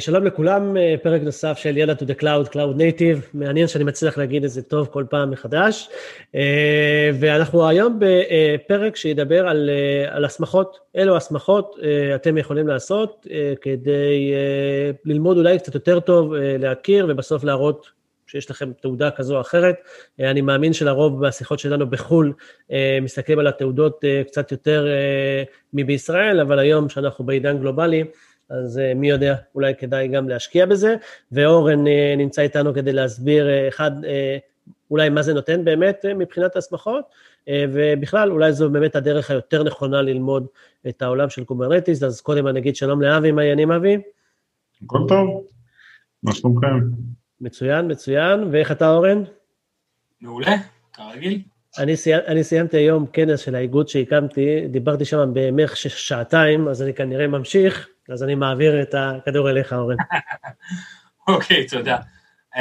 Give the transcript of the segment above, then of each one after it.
שלום לכולם, פרק נוסף של ידע to the cloud, cloud native, מעניין שאני מצליח להגיד את זה טוב כל פעם מחדש, ואנחנו היום בפרק שידבר על, על הסמכות, אילו הסמכות אתם יכולים לעשות כדי ללמוד אולי קצת יותר טוב, להכיר ובסוף להראות שיש לכם תעודה כזו או אחרת. אני מאמין שלרוב בשיחות שלנו בחו"ל מסתכלים על התעודות קצת יותר בישראל, אבל היום שאנחנו בעידן גלובלי, אז מי יודע, אולי כדאי גם להשקיע בזה, ואורן נמצא איתנו כדי להסביר, אחד, אולי מה זה נותן באמת מבחינת ההסמכות, ובכלל, אולי זו באמת הדרך היותר נכונה ללמוד את העולם של קוברנטיס, אז קודם אני אגיד שלום לאבי, מה העניינים אבי? הכל טוב, מה שלומכם? מצוין, מצוין, ואיך אתה אורן? מעולה, כרגיל. אני, סי... אני סיימתי היום כנס של האיגוד שהקמתי, דיברתי שם בערך שעתיים, אז אני כנראה ממשיך, אז אני מעביר את הכדור אליך, אורן. אוקיי, תודה. Uh,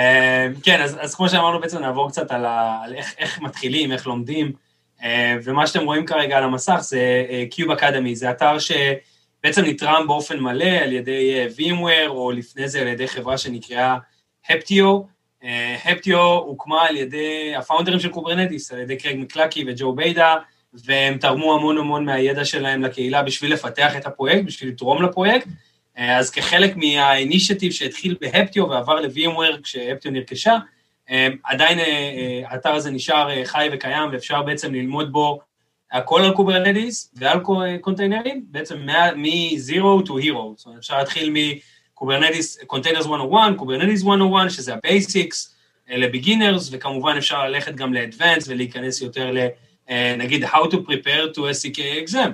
כן, אז, אז כמו שאמרנו, בעצם נעבור קצת על, ה, על איך, איך מתחילים, איך לומדים, uh, ומה שאתם רואים כרגע על המסך זה uh, Cube Academy, זה אתר שבעצם נתרם באופן מלא על ידי uh, VMware, או לפני זה על ידי חברה שנקראה Heptio. Heptio הוקמה על ידי ה-founderים של קוברנטיס, על ידי קרייג מקלאקי וג'ו ביידה, והם תרמו המון המון מהידע שלהם לקהילה בשביל לפתח את הפרויקט, בשביל לתרום לפרויקט. אז כחלק מה-initiative שהתחיל ב-Heptio ועבר ל-VMware כש-Heptio נרכשה, עדיין האתר הזה נשאר חי וקיים ואפשר בעצם ללמוד בו הכל על קוברנטיס ועל קונטיינרים, בעצם מ-zero to hero, זאת אומרת אפשר להתחיל מקוברנטיס, Containers 101, קוברנטיס 101, שזה ה-basics, ל-beginners, וכמובן אפשר ללכת גם ל-advanced ולהיכנס יותר ל... נגיד How to prepare to a CK exam,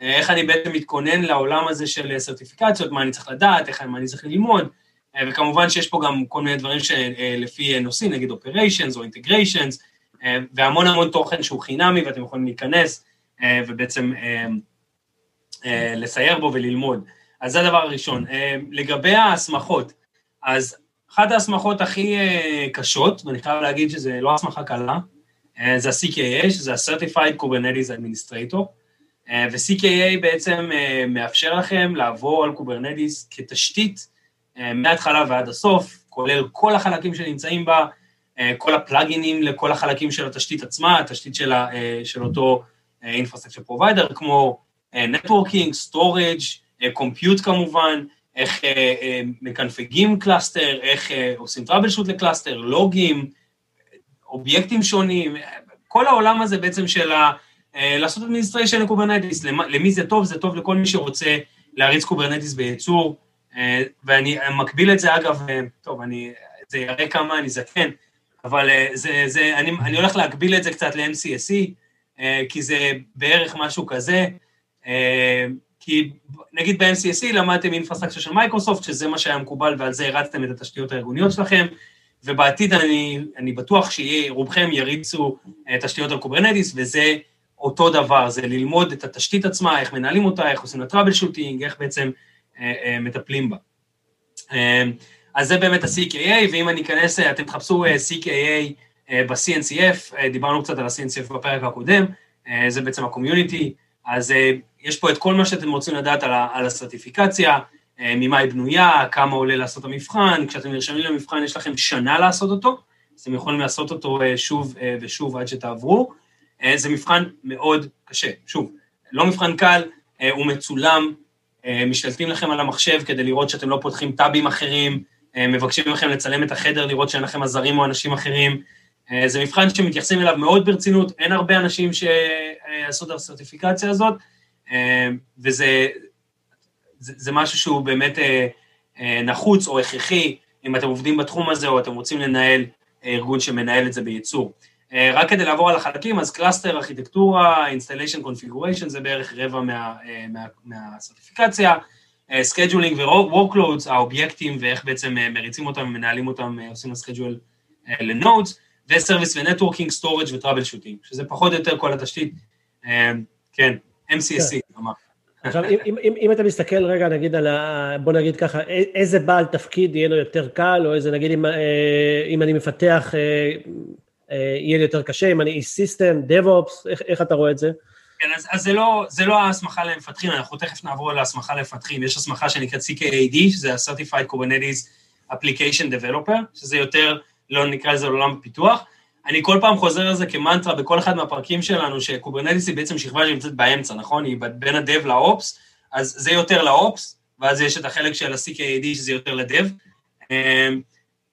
איך אני בעצם מתכונן לעולם הזה של סרטיפיקציות, מה אני צריך לדעת, איך מה אני צריך ללמוד, וכמובן שיש פה גם כל מיני דברים שלפי נושאים, נגיד Operations או Integrations, והמון המון תוכן שהוא חינמי ואתם יכולים להיכנס ובעצם לסייר בו וללמוד. אז זה הדבר הראשון. לגבי ההסמכות, אז אחת ההסמכות הכי קשות, ואני חייב להגיד שזה לא הסמכה קלה, זה ה-CKA, שזה ה-Certified Kubernetes Administrator, ו-CKA בעצם מאפשר לכם לעבור על קוברנטיס כתשתית מההתחלה ועד הסוף, כולל כל החלקים שנמצאים בה, כל הפלאגינים לכל החלקים של התשתית עצמה, התשתית של, ה, של אותו Infrastructure Provider, כמו Networking, Storage, Compute כמובן, איך מקנפגים cluster, איך עושים troubleshoot ל-cluster, לוגים, אובייקטים שונים, כל העולם הזה בעצם של ה... לעשות administration לקוברנטיס, למי זה טוב? זה טוב לכל מי שרוצה להריץ קוברנטיס בייצור, ואני מקביל את זה, אגב, טוב, אני, זה יראה כמה אני זקן, אבל זה, זה, אני, אני הולך להקביל את זה קצת ל-MCSE, כי זה בערך משהו כזה, כי נגיד ב-MCSE למדתם אינפרסטרקציה של מייקרוסופט, שזה מה שהיה מקובל ועל זה הרצתם את התשתיות הארגוניות שלכם, ובעתיד אני, אני בטוח שרובכם יריצו תשתיות על קוברנטיס, וזה אותו דבר, זה ללמוד את התשתית עצמה, איך מנהלים אותה, איך עושים לה troubleshooting, איך בעצם אה, אה, מטפלים בה. אה, אז זה באמת ה-CKA, ואם אני אכנס, אתם תחפשו CKA אה, ב-CNCF, אה, דיברנו קצת על ה-CNCF בפרק הקודם, אה, זה בעצם הקומיוניטי, אז אה, יש פה את כל מה שאתם רוצים לדעת על, על הסרטיפיקציה, ממה היא בנויה, כמה עולה לעשות המבחן, כשאתם נרשמים למבחן יש לכם שנה לעשות אותו, אז אתם יכולים לעשות אותו שוב ושוב עד שתעברו. זה מבחן מאוד קשה, שוב, לא מבחן קל, הוא מצולם, משתלטים לכם על המחשב כדי לראות שאתם לא פותחים טאבים אחרים, מבקשים מכם לצלם את החדר, לראות שאין לכם עזרים או אנשים אחרים. זה מבחן שמתייחסים אליו מאוד ברצינות, אין הרבה אנשים שעשו את הסרטיפיקציה הזאת, וזה זה, זה משהו שהוא באמת אה, אה, נחוץ או הכרחי, אם אתם עובדים בתחום הזה או אתם רוצים לנהל אה, ארגון שמנהל את זה בייצור. אה, רק כדי לעבור על החלקים, אז cluster, ארכיטקטורה, installation configuration, זה בערך רבע מה, אה, מה, מהסרטיפיקציה, scheduling ו-workloads, האובייקטים ואיך בעצם מריצים אותם, מנהלים אותם, עושים schedule אה, ל-nodes, ו-service ו-networking, storage ו-troubleshooting, שזה פחות או יותר כל התשתית, כן, MCSE, אמר. עכשיו, אם, אם, אם אתה מסתכל רגע, נגיד על ה... בוא נגיד ככה, איזה בעל תפקיד יהיה לו יותר קל, או איזה, נגיד, אם, אם אני מפתח, יהיה לי יותר קשה, אם אני איש system, DevOps, איך, איך אתה רואה את זה? כן, אז, אז זה, לא, זה לא ההסמכה למפתחים, אנחנו תכף נעבור להסמכה למפתחים. יש הסמכה שנקראת CKAD, שזה ה-Certified Kubernetes Application Developer, שזה יותר, לא נקרא לזה עולם הפיתוח. אני כל פעם חוזר על זה כמנטרה בכל אחד מהפרקים שלנו, שקוברנטיס היא בעצם שכבה שנמצאת באמצע, נכון? היא בין ה-Dev ל-Ops, אז זה יותר ל-Ops, ואז יש את החלק של ה-CKAD שזה יותר ל-Dev. אמ,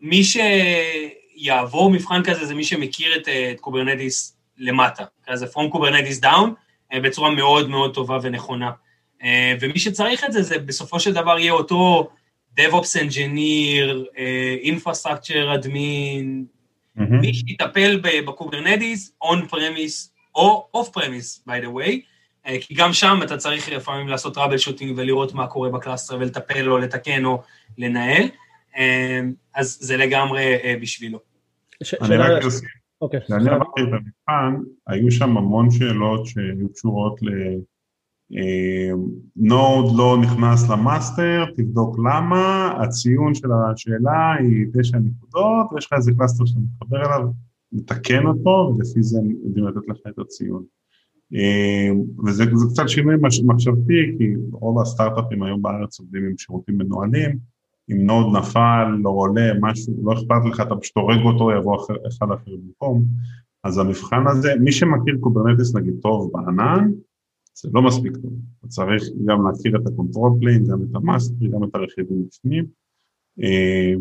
מי שיעבור מבחן כזה זה מי שמכיר את, את קוברנטיס למטה, כזה From Kubernetes Down, אה, בצורה מאוד מאוד טובה ונכונה. אה, ומי שצריך את זה, זה בסופו של דבר יהיה אותו DevOps Engineer, אה, Infrastructure Admin, mm-hmm. מי שיטפל בקוברנטיס, on premise או off premise, by the way, כי גם שם אתה צריך לפעמים לעשות troubleshooting ולראות מה קורה ב-cluster ולטפל או לתקן או לנהל, אז זה לגמרי בשבילו. אני רק אוסיף אוקיי. כשאני עברתי את המבחן, היו שם המון שאלות שהיו קשורות ל... node אה, לא נכנס ל-master, תבדוק למה, הציון של השאלה היא תשע נקודות, ויש לך איזה cluster שאתה מתחבר אליו, מתקן אותו, ולפי זה הם יודעים לתת לך את הציון. אה, וזה קצת שינוי מחשבתי, כי רוב הסטארט-אפים היום בארץ עובדים עם שירותים מנוהלים, אם node נפל, לא עולה, משהו, לא אכפת לך, אתה פשוט הורג אותו, יבוא אחר, אחד אחר במקום. אז המבחן הזה, מי שמכיר Kubernetes נגיד טוב בענן, זה לא מספיק טוב. אתה צריך גם להכיר את ה control plane, גם את ה master, גם את הרכיבים בפנים. אה,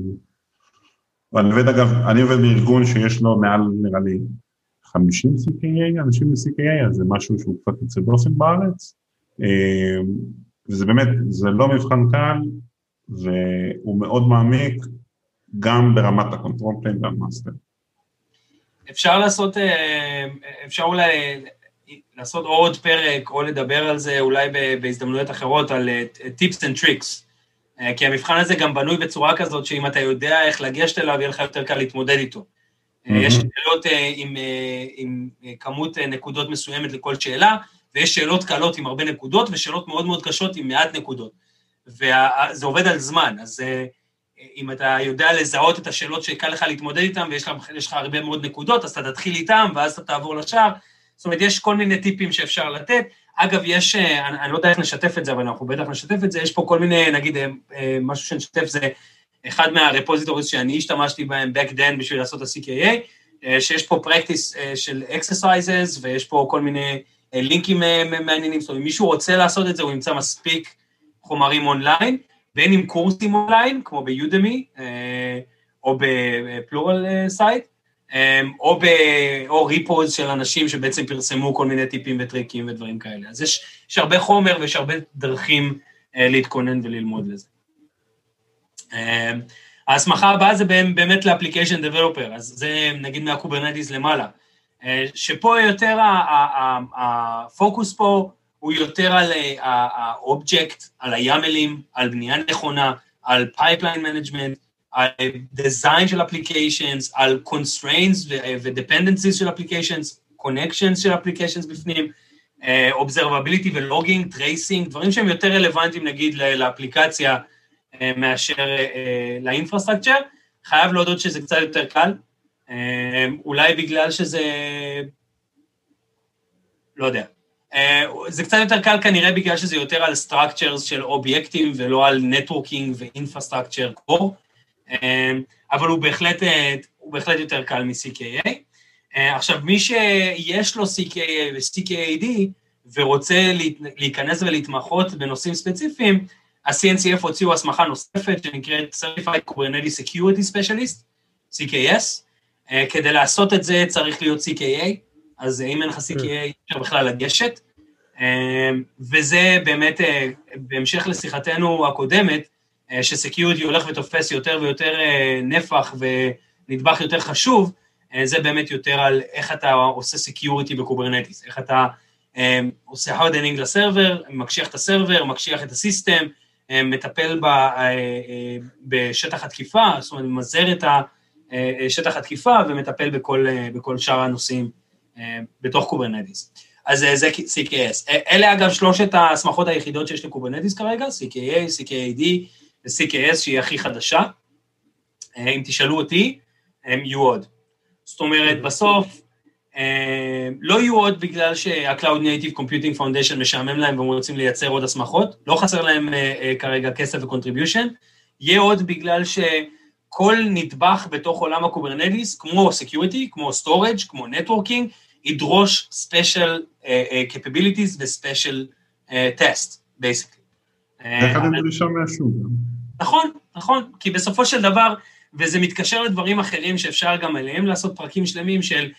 ואני עובד אגב, אני עובד בארגון שיש לו מעל נראה לי 50 CKA, אנשים ב-CKA, אז זה משהו שהוא קצת יוצא דופן בארץ. אה, וזה באמת, זה לא מבחן קל, והוא מאוד מעמיק גם ברמת ה control plane וה master. אפשר לעשות, אה, אפשר אולי לעשות עוד פרק או לדבר על זה אולי בהזדמנויות אחרות, על tips and tricks. כי המבחן הזה גם בנוי בצורה כזאת שאם אתה יודע איך לגשת אליו, יהיה לך יותר קל להתמודד איתו. Mm-hmm. יש שאלות אה, עם, עם כמות נקודות מסוימת לכל שאלה, ויש שאלות קלות עם הרבה נקודות, ושאלות מאוד מאוד קשות עם מעט נקודות. וזה עובד על זמן, אז אה, אם אתה יודע לזהות את השאלות שקל לך להתמודד איתן ויש לך הרבה מאוד נקודות, אז אתה תתחיל איתן ואז אתה תעבור לשאר. זאת אומרת, יש כל מיני טיפים שאפשר לתת. אגב, יש, אה, אני, אני לא יודע איך נשתף את זה, אבל אנחנו בטח נשתף את זה, יש פה כל מיני, נגיד, אה, משהו שנשתף זה אחד מהרפוזיטוריז שאני השתמשתי בהם back then בשביל לעשות את ה-CKA, שיש פה practice של exercises ויש פה כל מיני לינקים מעניינים, זאת אומרת, אם מישהו רוצה לעשות את זה, הוא ימצא מספיק חומרים אונליין, בין אם קורסים אונליין, כמו ב Udemy, אה, או ב Plural אה, sight, אה, או, ב, או repos של אנשים שבעצם פרסמו כל מיני טיפים וטריקים ודברים כאלה. אז יש, יש הרבה חומר ויש הרבה דרכים להתכונן וללמוד לזה. ההסמכה הבאה זה באמת ל application developer, אז זה נגיד מה Kubernetes למעלה, שפה יותר הפוקוס פה הוא יותר על האובייקט, על ה YAMLים, על בנייה נכונה, על pipeline management, על design של applications, על constraints ו-dependencies של applications, connections של applications בפנים, observability ו logging, tracing, דברים שהם יותר רלוונטיים נגיד לאפליקציה מאשר לאינפרסטרקצ'ר. חייב להודות שזה קצת יותר קל, אולי בגלל שזה, לא יודע, אה, זה קצת יותר קל כנראה בגלל שזה יותר על structures של אובייקטים ולא על ואינפרסטרקצ'ר קור, אה, אבל הוא בהחלט, אה, הוא בהחלט יותר קל מ-CKA. עכשיו, מי שיש לו CKA ו-CKAD ורוצה להיכנס ולהתמחות בנושאים ספציפיים, ה-CNCF הוציאו הסמכה נוספת שנקראת Certified Kubernetes Security Specialist, CKS. כדי לעשות את זה צריך להיות CKA, אז אם אין לך CKA, אי אפשר בכלל לגשת. אמ, וזה באמת, אה, בהמשך לשיחתנו הקודמת, אה, ש security הולך ותופס יותר ויותר אה, נפח ונדבך יותר חשוב, זה באמת יותר על איך אתה עושה security ב Kubernetes, איך אתה עושה hardening ל server, מקשיח את ה server, מקשיח את ה system, מטפל ב, בשטח התקיפה, זאת אומרת, ממזער את שטח התקיפה ומטפל בכל, בכל שאר הנושאים בתוך Kubernetes. אז זה CKS. אלה אגב שלושת ההסמכות היחידות שיש ל Kubernetes כרגע, CKA, CKAD ו-CKS שהיא הכי חדשה. אם תשאלו אותי, הם יהיו עוד. זאת אומרת, בסוף, לא יהיו עוד בגלל שה-Cloud Native Computing Foundation משעמם להם והם רוצים לייצר עוד הסמכות, לא חסר להם כרגע כסף ו-contribution, יהיה עוד בגלל שכל נדבך בתוך עולם ה Kubernetes, כמו Security, כמו Storage, כמו Networking, ידרוש Special Capabilities ו-Special Test, basically. איך אתם דרישה מהשוק? נכון, נכון, כי בסופו של דבר, וזה מתקשר לדברים אחרים שאפשר גם עליהם לעשות פרקים שלמים של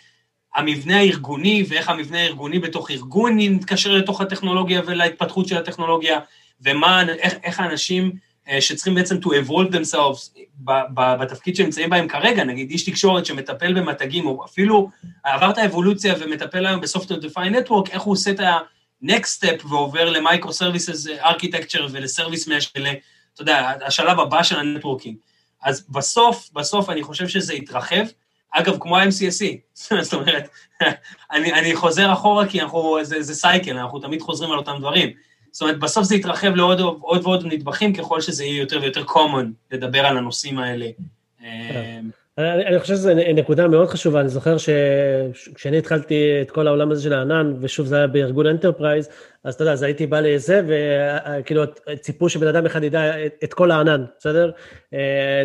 המבנה הארגוני ואיך המבנה הארגוני בתוך ארגון מתקשר לתוך הטכנולוגיה ולהתפתחות של הטכנולוגיה, ומה, איך, איך האנשים אה, שצריכים בעצם to evolve themselves בתפקיד שנמצאים בהם כרגע, נגיד איש תקשורת שמטפל במתגים, או אפילו עבר את האבולוציה ומטפל היום ב-Software Defined Network, איך הוא עושה את ה-next step ועובר ל-Microservices Architecture ול-Service Mesh ול... אתה יודע, השלב הבא של ה networking. אז בסוף, בסוף אני חושב שזה יתרחב. אגב, כמו ה-MCSE, זאת אומרת, אני, אני חוזר אחורה כי אנחנו, זה, זה cycle, אנחנו תמיד חוזרים על אותם דברים. זאת אומרת, בסוף זה יתרחב לעוד עוד ועוד נדבכים ככל שזה יהיה יותר ויותר common לדבר על הנושאים האלה. אני, אני חושב שזו נקודה מאוד חשובה, אני זוכר שכשאני התחלתי את כל העולם הזה של הענן, ושוב זה היה בארגון enterprise, אז אתה יודע, אז הייתי בא לזה, וכאילו ציפו שבן אדם אחד ידע את, את כל הענן, בסדר? אה,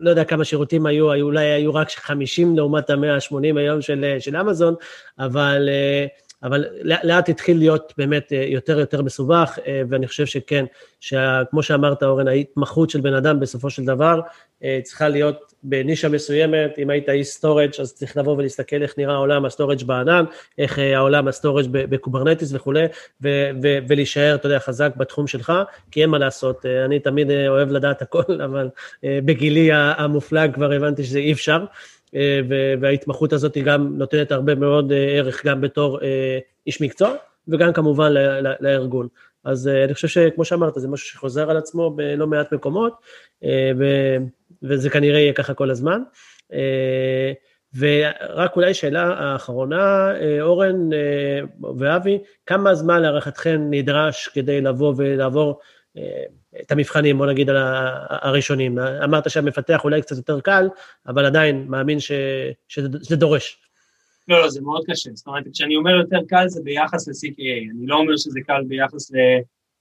לא יודע כמה שירותים היו, אולי היו רק 50 לעומת ה-180 היום של, של אמזון, אבל... אה, אבל לאט התחיל להיות באמת אה, יותר ויותר מסובך, אה, ואני חושב שכן, שכמו שאמרת אורן, ההתמחות של בן אדם בסופו של דבר אה, צריכה להיות בנישה מסוימת, אם היית איש storage אז צריך לבוא ולהסתכל איך נראה העולם ה storage בענן, איך העולם ה storage ב Kubernetes וכולי, ו- ו- ולהישאר, אתה יודע, חזק בתחום שלך, כי אין מה לעשות, אני תמיד אוהב לדעת הכל, אבל בגילי המופלג כבר הבנתי שזה אי אפשר. אה, וההתמחות הזאת היא גם נותנת הרבה מאוד אה, ערך גם בתור אה, איש מקצוע, וגם כמובן לארגון. אז אני חושב שכמו שאמרת, זה משהו שחוזר על עצמו בלא מעט מקומות, וזה כנראה יהיה ככה כל הזמן. ורק אולי שאלה האחרונה, אורן ואבי, כמה זמן להערכתכם נדרש כדי לבוא ולעבור את המבחנים, בוא נגיד, הראשונים. אמרת שהמפתח אולי קצת יותר קל, אבל עדיין מאמין ש, שזה דורש. לא, לא, זה מאוד קשה. זאת אומרת, כשאני אומר יותר קל זה ביחס ל-CKA, אני לא אומר שזה קל ביחס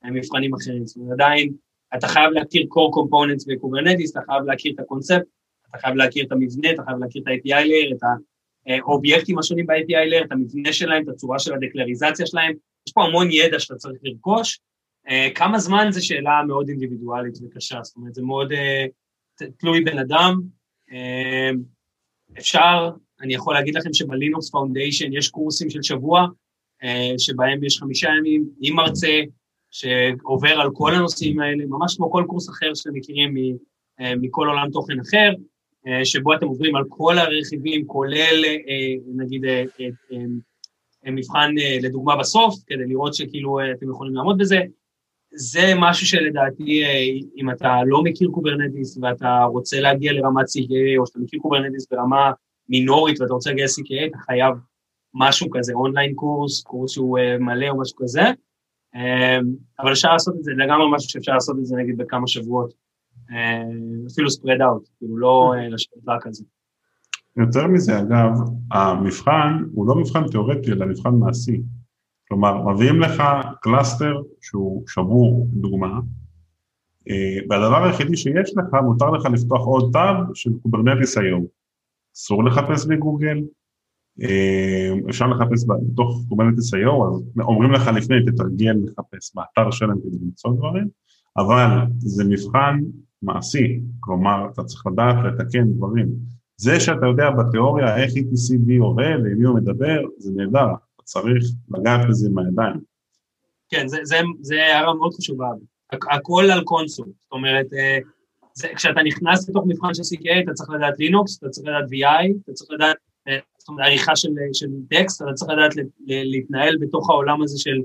למבחנים אחרים. זאת אומרת, עדיין אתה חייב להכיר core components ב Kubernetes, אתה חייב להכיר את הקונספט, אתה חייב להכיר את המבנה, אתה חייב להכיר את ה-API layer, את האובייקטים השונים ב-API layer, את המבנה שלהם, את הצורה של הדקלרציה שלהם. יש פה המון ידע שאתה צריך לרכוש, כמה זמן זו שאלה מאוד אינדיבידואלית וקשה, זאת אומרת, זה מאוד uh, תלוי בן אדם. Uh, אפשר, אני יכול להגיד לכם שב Linux Foundation יש קורסים של שבוע, שבהם יש חמישה ימים עם מרצה, שעובר על כל הנושאים האלה, ממש כמו כל קורס אחר שאתם מכירים מכל עולם תוכן אחר, שבו אתם עוברים על כל הרכיבים, כולל נגיד מבחן לדוגמה בסוף, כדי לראות שכאילו אתם יכולים לעמוד בזה. זה משהו שלדעתי, אה, אם אתה לא מכיר Kubernetes ואתה רוצה להגיע לרמת CKA, או שאתה מכיר Kubernetes ברמה מינורית ואתה רוצה להגיע ל-CKA, אתה חייב משהו כזה, online course, קורס שהוא אה, מלא או משהו כזה, אה, אבל אפשר לעשות את זה, לגמרי משהו שאפשר לעשות את זה נגיד בכמה שבועות, אפילו spread out, כאילו לא לשבת רק על זה. יותר מזה, אגב, המבחן הוא לא מבחן תיאורטי, אלא מבחן מעשי. כלומר, מביאים לך cluster שהוא שבור, דוגמה, אה, והדבר היחידי שיש לך, מותר לך לפתוח עוד טאב של Kubernetes IO. אסור לחפש בגוגל, אה, אפשר לחפש בתוך Kubernetes IO, אז אומרים לך לפני, תתרגל לחפש באתר שלהם כדי למצוא דברים, אבל זה מבחן מעשי, כלומר, אתה צריך לדעת לתקן דברים. זה שאתה יודע בתיאוריה איך ETCD עובד ועם מי הוא מדבר, זה נהדר, צריך לגעת בזה עם הידיים. כן, זה, זה, זה הערה מאוד חשובה. הכל על קונסול, זאת אומרת, אה, זה, כשאתה נכנס לתוך מבחן של CKA, אתה צריך לדעת לינוקס, אתה צריך לדעת VI, אתה צריך לדעת, אה, זאת אומרת, עריכה של, של טקסט, אתה צריך לדעת להתנהל בתוך העולם הזה של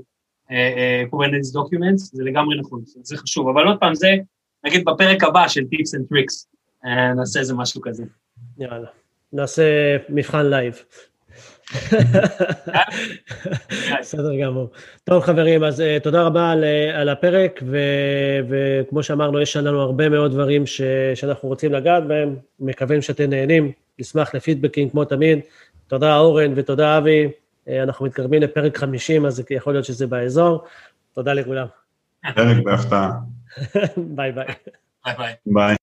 אה, Kubernetes Documents, זה לגמרי נכון, זה חשוב. אבל עוד פעם, זה, נגיד בפרק הבא של and Tricks, אה, נעשה איזה משהו כזה. יאללה, נעשה מבחן לייב. בסדר גמור. טוב חברים, אז אה, תודה רבה על, אה, על הפרק, ו, וכמו שאמרנו, יש לנו הרבה מאוד דברים ש, שאנחנו רוצים לגעת בהם, מקווים שאתם נהנים, נשמח לפידבקים כמו תמיד, תודה אורן ותודה אבי. אנחנו מתקרבים לפרק 50, אז יכול להיות שזה באזור. תודה לכולם. פרק בהפתעה. ביי ביי. ביי ביי. ביי.